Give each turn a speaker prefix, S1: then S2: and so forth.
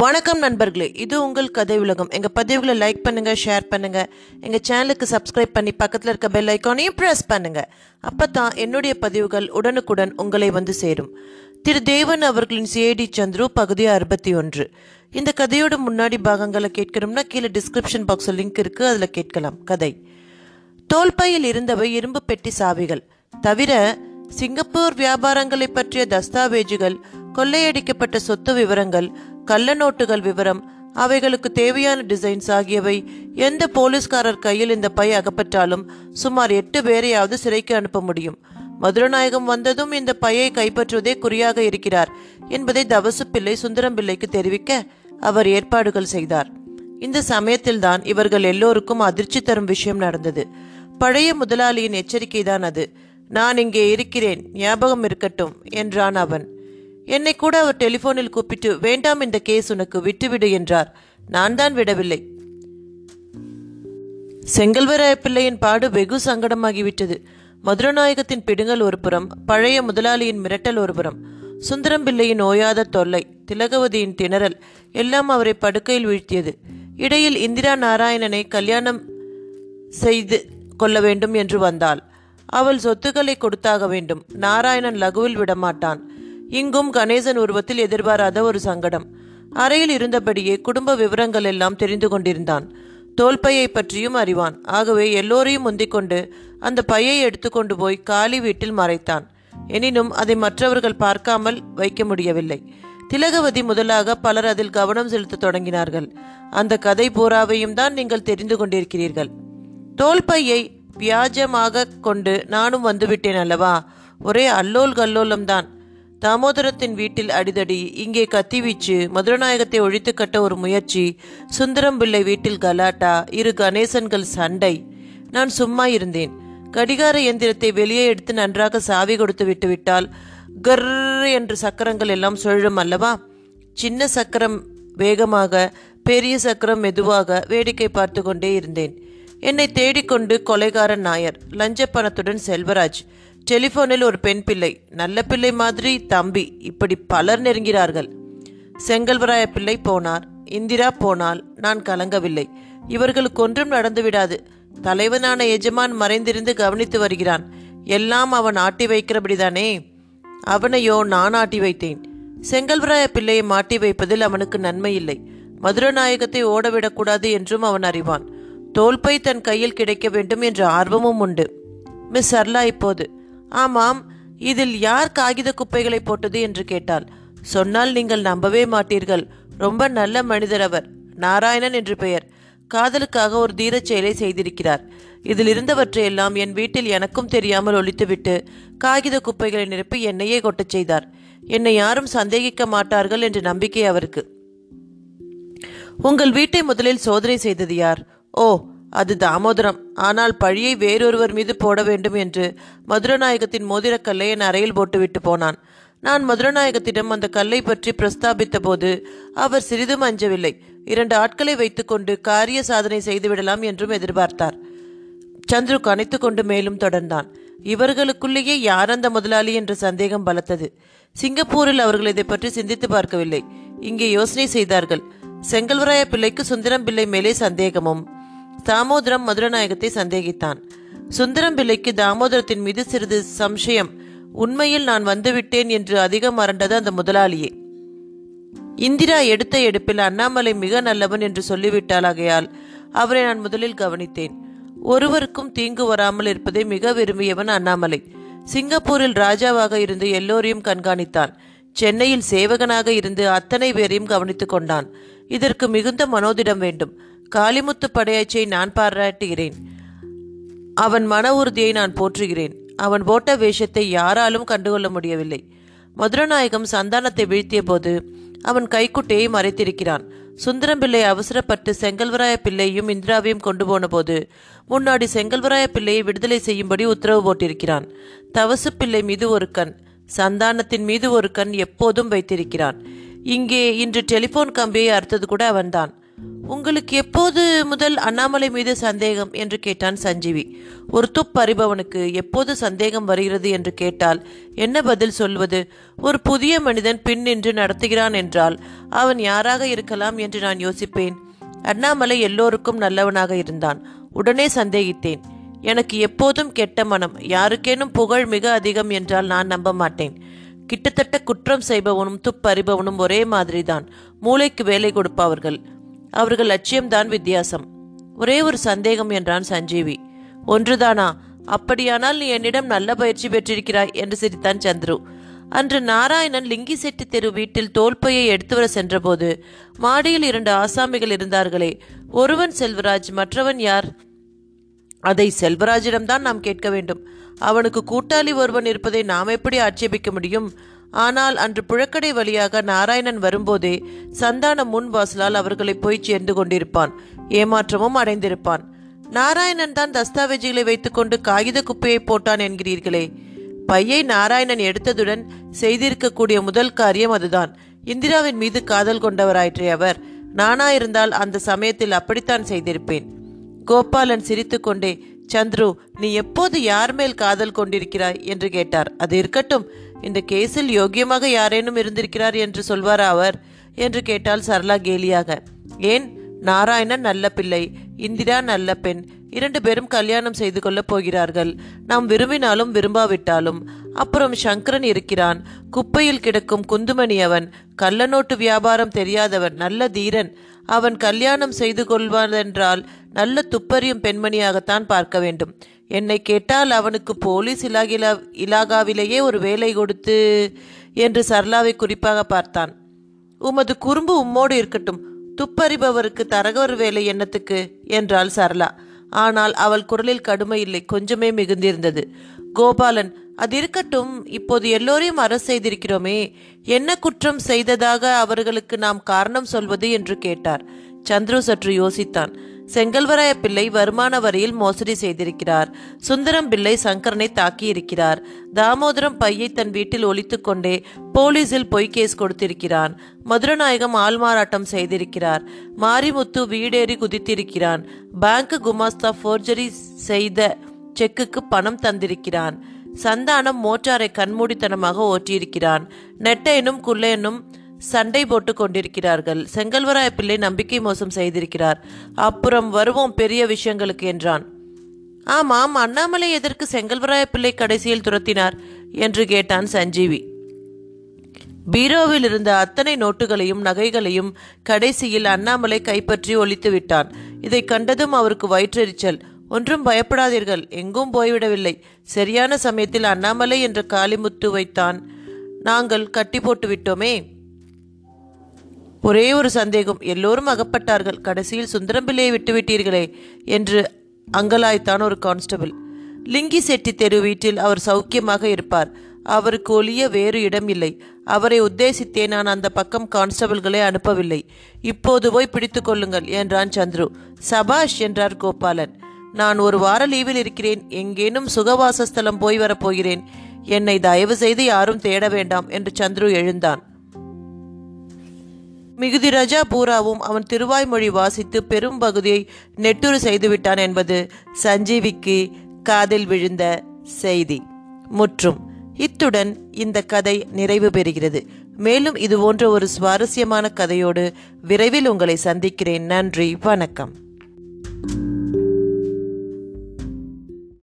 S1: வணக்கம் நண்பர்களே இது உங்கள் கதை உலகம். எங்கள் பதிவுகளை லைக் பண்ணுங்கள் ஷேர் பண்ணுங்கள் எங்கள் சேனலுக்கு சப்ஸ்கிரைப் பண்ணி பக்கத்தில் இருக்க பெல் ஐக்கானையும் ப்ரெஸ் பண்ணுங்கள் அப்போ தான் என்னுடைய பதிவுகள் உடனுக்குடன் உங்களை வந்து சேரும். திரு தேவன் அவர்களின் சிஏடி சந்துரு பகுதி அறுபத்தி ஒன்று. இந்த கதையோட முன்னாடி பாகங்களை கேட்கணும்னா கீழே டிஸ்கிரிப்ஷன் பாக்ஸில் லிங்க் இருக்குது அதில் கேட்கலாம். கதை. தோல்பையில் இருந்தவை இரும்பு பெட்டி சாவிகள். தவிர சிங்கப்பூர் வியாபாரங்களை பற்றிய தஸ்தாவேஜுகள் கொள்ளையடிக்கப்பட்ட சொத்து விவரங்கள் கள்ள நோட்டுகள் விவரம் அவைகளுக்கு தேவையான டிசைன்ஸ் ஆகியவை எந்த போலீஸ்காரர் கையில் இந்த பை அகப்பட்டாலும் சுமார் எட்டு பேரையாவது சிறைக்கு அனுப்ப முடியும். மதுரநாயகம் வந்ததும் இந்த பையை கைப்பற்றுவதே குறியாக இருக்கிறார் என்பதை தவசு பிள்ளை சுந்தரம் பிள்ளைக்கு தெரிவிக்க அவர் ஏற்பாடுகள் செய்தார். இந்த சமயத்தில்தான் இவர்கள் எல்லோருக்கும் அதிர்ச்சி தரும் விஷயம் நடந்தது. பழைய முதலாளியின் எச்சரிக்கைதான் அது. நான் இங்கே இருக்கிறேன் ஞாபகம் இருக்கட்டும் என்றான் அவன். என்னை கூட அவர் டெலிபோனில் கூப்பிட்டு வேண்டாம் இந்த கேஸ் உனக்கு விட்டுவிடு என்றார். நான் தான் விடவில்லை. செங்கல்வராய பிள்ளையின் பாடு வெகு சங்கடமாகிவிட்டது. மதுரநாயகத்தின் பிடுங்கல் ஒரு புறம் பழைய முதலாளியின் மிரட்டல் ஒரு புறம் சுந்தரம் பிள்ளையின் ஓயாத தொல்லை திலகவதியின் திணறல் எல்லாம் அவரை படுக்கையில் வீழ்த்தியது. இடையில் இந்திரா நாராயணனை கல்யாணம் செய்து கொள்ள வேண்டும் என்று வந்தாள். அவள் சொத்துக்களை கொடுத்தாக வேண்டும். நாராயணன் லகுவில் விடமாட்டான். இங்கும் கணேசன் உருவத்தில் எதிர்பாராத ஒரு சங்கடம். அறையில் இருந்தபடியே குடும்ப விவரங்கள் எல்லாம் தெரிந்து கொண்டிருந்தான். தோல்பையை பற்றியும் அறிவான். ஆகவே எல்லோரையும் முந்திக்கொண்டு அந்த பையை எடுத்துக்கொண்டு போய் காலி வீட்டில் மறைத்தான். எனினும் அதை மற்றவர்கள் பார்க்காமல் வைக்க முடியவில்லை. திலகவதி முதலாக பலர் அதில் கவனம் செலுத்த தொடங்கினார்கள். அந்த கதை பூராவையும் தான் நீங்கள் தெரிந்து கொண்டிருக்கிறீர்கள். தோல்பையை வியாஜமாக கொண்டு நானும் வந்துவிட்டேன் அல்லவா? ஒரே அல்லோல் கல்லோலம்தான் தாமோதரத்தின் வீட்டில் அடிதடி இங்கே கத்திவீச்சு மதுரநாயகத்தை ஒழித்து கட்ட ஒரு முயற்சி சுந்தரம் பிள்ளை வீட்டில் கலாட்டா இரு கணேசன்கள் சண்டை. நான் சும்மா இருந்தேன். கடிகார எந்திரத்தை வெளியே எடுத்து நன்றாக சாவி கொடுத்து விட்டுவிட்டால் கர் என்று சக்கரங்கள் எல்லாம் சுழலும் அல்லவா? சின்ன சக்கரம் வேகமாக பெரிய சக்கரம் மெதுவாக வேடிக்கை பார்த்து கொண்டே இருந்தேன். என்னை தேடிக்கொண்டு கொலைகாரன் நாயர் லஞ்ச பணத்துடன் செல்வராஜ் டெலிஃபோனில் ஒரு பெண் பிள்ளை நல்ல பிள்ளை மாதிரி தம்பி இப்படி பலர் நெருங்கிறார்கள். செங்கல்வராய பிள்ளை போனார் இந்திரா போனால் நான் கலங்கவில்லை. இவர்களுக்கு ஒன்றும் நடந்துவிடாது தலைவனான எஜமான் மறைந்திருந்து கவனித்து வருகிறான். எல்லாம் அவன் ஆட்டி வைக்கிறபடிதானே? அவனையோ நான் ஆட்டி வைத்தேன். செங்கல்வராய பிள்ளையை மாட்டி வைப்பதில் அவனுக்கு நன்மை இல்லை. மதுரநாயகத்தை ஓடவிடக்கூடாது என்றும் அவன் அறிவான். தோல்பை தன் கையில் கிடைக்க வேண்டும் என்ற ஆர்வமும் உண்டு. மிஸ் சர்லா இப்போது ஆமாம் இதில் யார் காகித குப்பைகளை போட்டது என்று கேட்டாள். சொன்னால் நீங்கள் நம்பவே மாட்டீர்கள். ரொம்ப நல்ல மனிதர் அவர். நாராயணன் என்று பெயர். காதலுக்காக ஒரு தீரச் செயலை செய்திருக்கிறார். இதில் இருந்தவற்றையெல்லாம் என் வீட்டில் எனக்கும் தெரியாமல் ஒழித்துவிட்டு காகித குப்பைகளை நிரப்பி என்னையே கொட்டச் செய்தார். என்னை யாரும் சந்தேகிக்க மாட்டார்கள் என்ற நம்பிக்கை அவருக்கு. உங்கள் வீட்டை முதலில் சோதனை செய்தது யார்? ஓ அது தாமோதரம். ஆனால் பழியை வேறொருவர் மீது போட வேண்டும் என்று மதுரநாயகத்தின் மோதிரக்கல்லை என் அறையில் போட்டுவிட்டு போனான். நான் மதுரநாயகத்திடம் அந்த கல்லை பற்றி பிரஸ்தாபித்த போது அவர் சிறிதும் அஞ்சவில்லை இரண்டு ஆட்களை வைத்துக்கொண்டு காரிய சாதனை செய்துவிடலாம் என்றும் எதிர்பார்த்தார். சந்துரு கனைத்து கொண்டு மேலும் தொடர்ந்தான். இவர்களுக்குள்ளேயே யார் அந்த முதலாளி என்ற சந்தேகம் பலத்தது. சிங்கப்பூரில் அவர்கள் இதை பற்றி சிந்தித்து பார்க்கவில்லை. இங்கே யோசனை செய்தார்கள். செங்கல்வராய பிள்ளைக்கு சுந்தரம் பிள்ளை மேலே சந்தேகமும் தாமோதரம் மதுரநாயகத்தை சந்தேகித்தான். சுந்தரம் பிள்ளைக்கு தாமோதரத்தின் மீது சிறிது சம்சயம். உண்மையில் நான் வந்துவிட்டேன் என்று அதிகம் மறண்டது அந்த முதலாளியே. இந்திரா எடுத்த எடுப்பில் அண்ணாமலை மிக நல்லவன் என்று சொல்லிவிட்டால் ஆகையால் அவரை நான் முதலில் கவனித்தேன். ஒருவருக்கும் தீங்கு வராமல் இருப்பதை மிக விரும்பியவன் அண்ணாமலை. சிங்கப்பூரில் ராஜாவாக இருந்து எல்லோரையும் கண்காணித்தான். சென்னையில் சேவகனாக இருந்து அத்தனை பேரையும் கவனித்துக் கொண்டான். இதற்கு மிகுந்த மனோதிடம் வேண்டும். காளிமுத்து படையாச்சியை நான் பாராட்டுகிறேன். அவன் மன உறுதியை நான் போற்றுகிறேன். அவன் போட்ட வேஷத்தை யாராலும் கண்டுகொள்ள முடியவில்லை. மதுரநாயகம் சந்தானத்தை வீழ்த்திய போது அவன் கைக்குட்டையை மறைத்திருக்கிறான். சுந்தரம் பிள்ளை அவசரப்பட்டு செங்கல்வராய பிள்ளையும் இந்திராவையும் கொண்டு போன போது முன்னாடி செங்கல்வராய பிள்ளையை விடுதலை செய்யும்படி உத்தரவு போட்டிருக்கிறான். தவசு பிள்ளை மீது ஒரு கண் சந்தானத்தின் மீது ஒரு கண் எப்போதும் வைத்திருக்கிறான். இங்கே இன்று டெலிபோன் கம்பியை அறுத்தது கூட அவன்தான். உங்களுக்கு எப்போது முதல் அண்ணாமலை மீது சந்தேகம்? என்று கேட்டான் சஞ்சீவி. ஒரு துப்பறிபவனுக்கு எப்போது சந்தேகம் வருகிறது என்று கேட்டால் என்ன பதில் சொல்வது? ஒரு புதிய மனிதன் பின் நின்று நடத்துகிறான் என்றால் அவன் யாராக இருக்கலாம் என்று நான் யோசிப்பேன். அண்ணாமலை எல்லோருக்கும் நல்லவனாக இருந்தான். உடனே சந்தேகித்தேன். எனக்கு எப்போதும் கெட்ட மனம் யாருக்கேனும் புகழ் மிக அதிகம் என்றால் நான் நம்ப மாட்டேன். கிட்டத்தட்ட குற்றம் செய்பவனும் துப்பறிபவனும் ஒரே மாதிரிதான். மூளைக்கு வேலை கொடுப்பவர்கள். அவர்கள் லட்சியம்தான் வித்தியாசம். ஒரே ஒரு சந்தேகம் என்றான் சஞ்சீவி. ஒன்றுதானா? அப்படியானால் நீ என்னிடம் நல்ல பயிற்சி பெற்றிருக்கிறாய் என்று சிரித்தான் சந்துரு. அன்று நாராயணன் லிங்கி செட்டி தெரு வீட்டில் தோல்பையை எடுத்து வர சென்றபோது மாடியில் இரண்டு ஆசாமிகள் இருந்தார்களே. ஒருவன் செல்வராஜ் மற்றவன் யார்? அதை செல்வராஜிடம்தான் நாம் கேட்க வேண்டும். அவனுக்கு கூட்டாளி ஒருவன் இருப்பதை நாம் எப்படி ஆட்சேபிக்க முடியும்? ஆனால் அன்று புழக்கடை வழியாக நாராயணன் வரும்போதே சந்தான முன் வாசலால் அவர்களை போய் சேர்ந்து கொண்டிருப்பான். ஏமாற்றமும் அடைந்திருப்பான். நாராயணன் தான் தஸ்தாவேஜுகளை வைத்துக்கொண்டு காகித குப்பையை போட்டான் என்கிறீர்களே. பையை நாராயணன் எடுத்ததுடன் செய்திருக்கக்கூடிய முதல் காரியம் அதுதான். இந்திராவின் மீது காதல் கொண்டவராயிற்றே அவர். நானாயிருந்தால் அந்த சமயத்தில் அப்படித்தான் செய்திருப்பேன். கோபாலன் சிரித்துக்கொண்டே சந்துரு நீ எப்போது யார் மேல் காதல் கொண்டிருக்கிறாய்? என்று கேட்டார். அது இருக்கட்டும். இந்த கேஸில் யோக்கியமாக யாரேனும் இருந்திருக்கிறார் என்று சொல்வார் அவர்? என்று கேட்டால் சரளா கேலியாக. ஏன்? நாராயணன் நல்ல பிள்ளை இந்திரா நல்ல பெண் இரண்டு பேரும் கல்யாணம் செய்து கொள்ளப் போகிறார்கள். நாம் விரும்பினாலும் விரும்பாவிட்டாலும். அப்புறம் சங்கரன் இருக்கிறான். குப்பையில் கிடக்கும் குந்துமணி அவன் கள்ளநோட்டு வியாபாரம் தெரியாதவன் நல்ல தீரன். அவன் கல்யாணம் செய்து கொள்வதென்றால் நல்ல துப்பறியும் பெண்மணியாகத்தான் பார்க்க வேண்டும். என்னை கேட்டால் அவனுக்கு போலீஸ் இலாகிலா இலாகாவிலேயே ஒரு வேலை கொடுத்து என்று சர்லாவை குறிப்பாக பார்த்தான். உமது குறும்பு உம்மோடு இருக்கட்டும் துப்பறிபவருக்கு தரகர் வேலை என்னத்துக்கு? என்றாள் சரளா ஆனால் அவள் குரலில் கடுமை இல்லை கொஞ்சமே மிகுந்திருந்தது. கோபாலன் அது இருக்கட்டும் இப்போது எல்லோரையும் அரசு செய்திருக்கிறோமே என்ன குற்றம் செய்ததாக அவர்களுக்கு நாம் காரணம் சொல்வது? என்று கேட்டார். சந்துரு சற்று யோசித்தான். செங்கல்வராய பிள்ளை வருமான வரியில் மோசடி செய்திருக்கிறார். சுந்தரம் பிள்ளை சங்கரனை தாக்கியிருக்கிறார். தாமோதரம் பையை தன் வீட்டில் ஒழித்து கொண்டே போலீஸில் பொய் கேஸ் கொடுத்திருக்கிறான். மதுரநாயகம் ஆள்மாறாட்டம் செய்திருக்கிறார். மாரிமுத்து வீடேறி குதித்திருக்கிறான். பேங்க் குமாஸ்தா ஃபோர்ஜரி செய்த செக்குக்கு பணம் தந்திருக்கிறான். சந்தானம் மோட்டாரை கண்மூடித்தனமாக ஓட்டியிருக்கிறான். நெட்டையனும் குள்ளையனும் சண்டை போட்டு கொண்டிருக்கிறார்கள். செங்கல்வராய பிள்ளை நம்பிக்கை மோசம் செய்திருக்கிறார். அப்புறம் வருவோம் பெரிய விஷயங்களுக்கு என்றான். ஆமாம் அண்ணாமலை எதற்கு செங்கல்வராய பிள்ளை கடைசியில் துரத்தினார்? என்று கேட்டான் சஞ்சீவி. பீரோவில் இருந்த அத்தனை நோட்டுகளையும் நகைகளையும் கடைசியில் அண்ணாமலை கைப்பற்றி ஒழித்து விட்டான். இதை கண்டதும் அவருக்கு வயிற்றெரிச்சல். ஒன்றும் பயப்படாதீர்கள் எங்கும் போய்விடவில்லை. சரியான சமயத்தில் அண்ணாமலை என்ற காளிமுத்து வைத்தான் நாங்கள் கட்டி போட்டு விட்டோமே ஒரே ஒரு சந்தேகம். எல்லோரும் அகப்பட்டார்கள். கடைசியில் சுந்தரம்பிள்ளையை விட்டுவிட்டீர்களே என்று அங்கலாய்த்தான் ஒரு கான்ஸ்டபிள். லிங்கி செட்டி தெரு வீட்டில் அவர் சௌக்கியமாக இருப்பார். அவருக்கு ஒளிய வேறு இடம் இல்லை. அவரை உத்தேசித்தே நான் அந்த பக்கம் கான்ஸ்டபிள்களை அனுப்பவில்லை. இப்போது போய் பிடித்து கொள்ளுங்கள் என்றான் சந்துரு. சபாஷ் என்றார் கோபாலன். நான் ஒரு வார லீவில் இருக்கிறேன். எங்கேனும் சுகவாசஸ்தலம் போய் வரப்போகிறேன் என்னை தயவு செய்து யாரும் தேட வேண்டாம் என்று சந்துரு எழுந்தான். மிகுதி ரஜா பூராவும் அவன் திருவாய்மொழி வாசித்து பெரும் பகுதியை நெட்டுறு செய்துவிட்டான் என்பது சஞ்சீவிக்கு காதில் விழுந்த செய்தி. முற்றும். இத்துடன் இந்த கதை நிறைவு பெறுகிறது. மேலும் இது போன்ற ஒரு சுவாரஸ்யமான கதையோடு விரைவில் உங்களை சந்திக்கிறேன். நன்றி. வணக்கம்.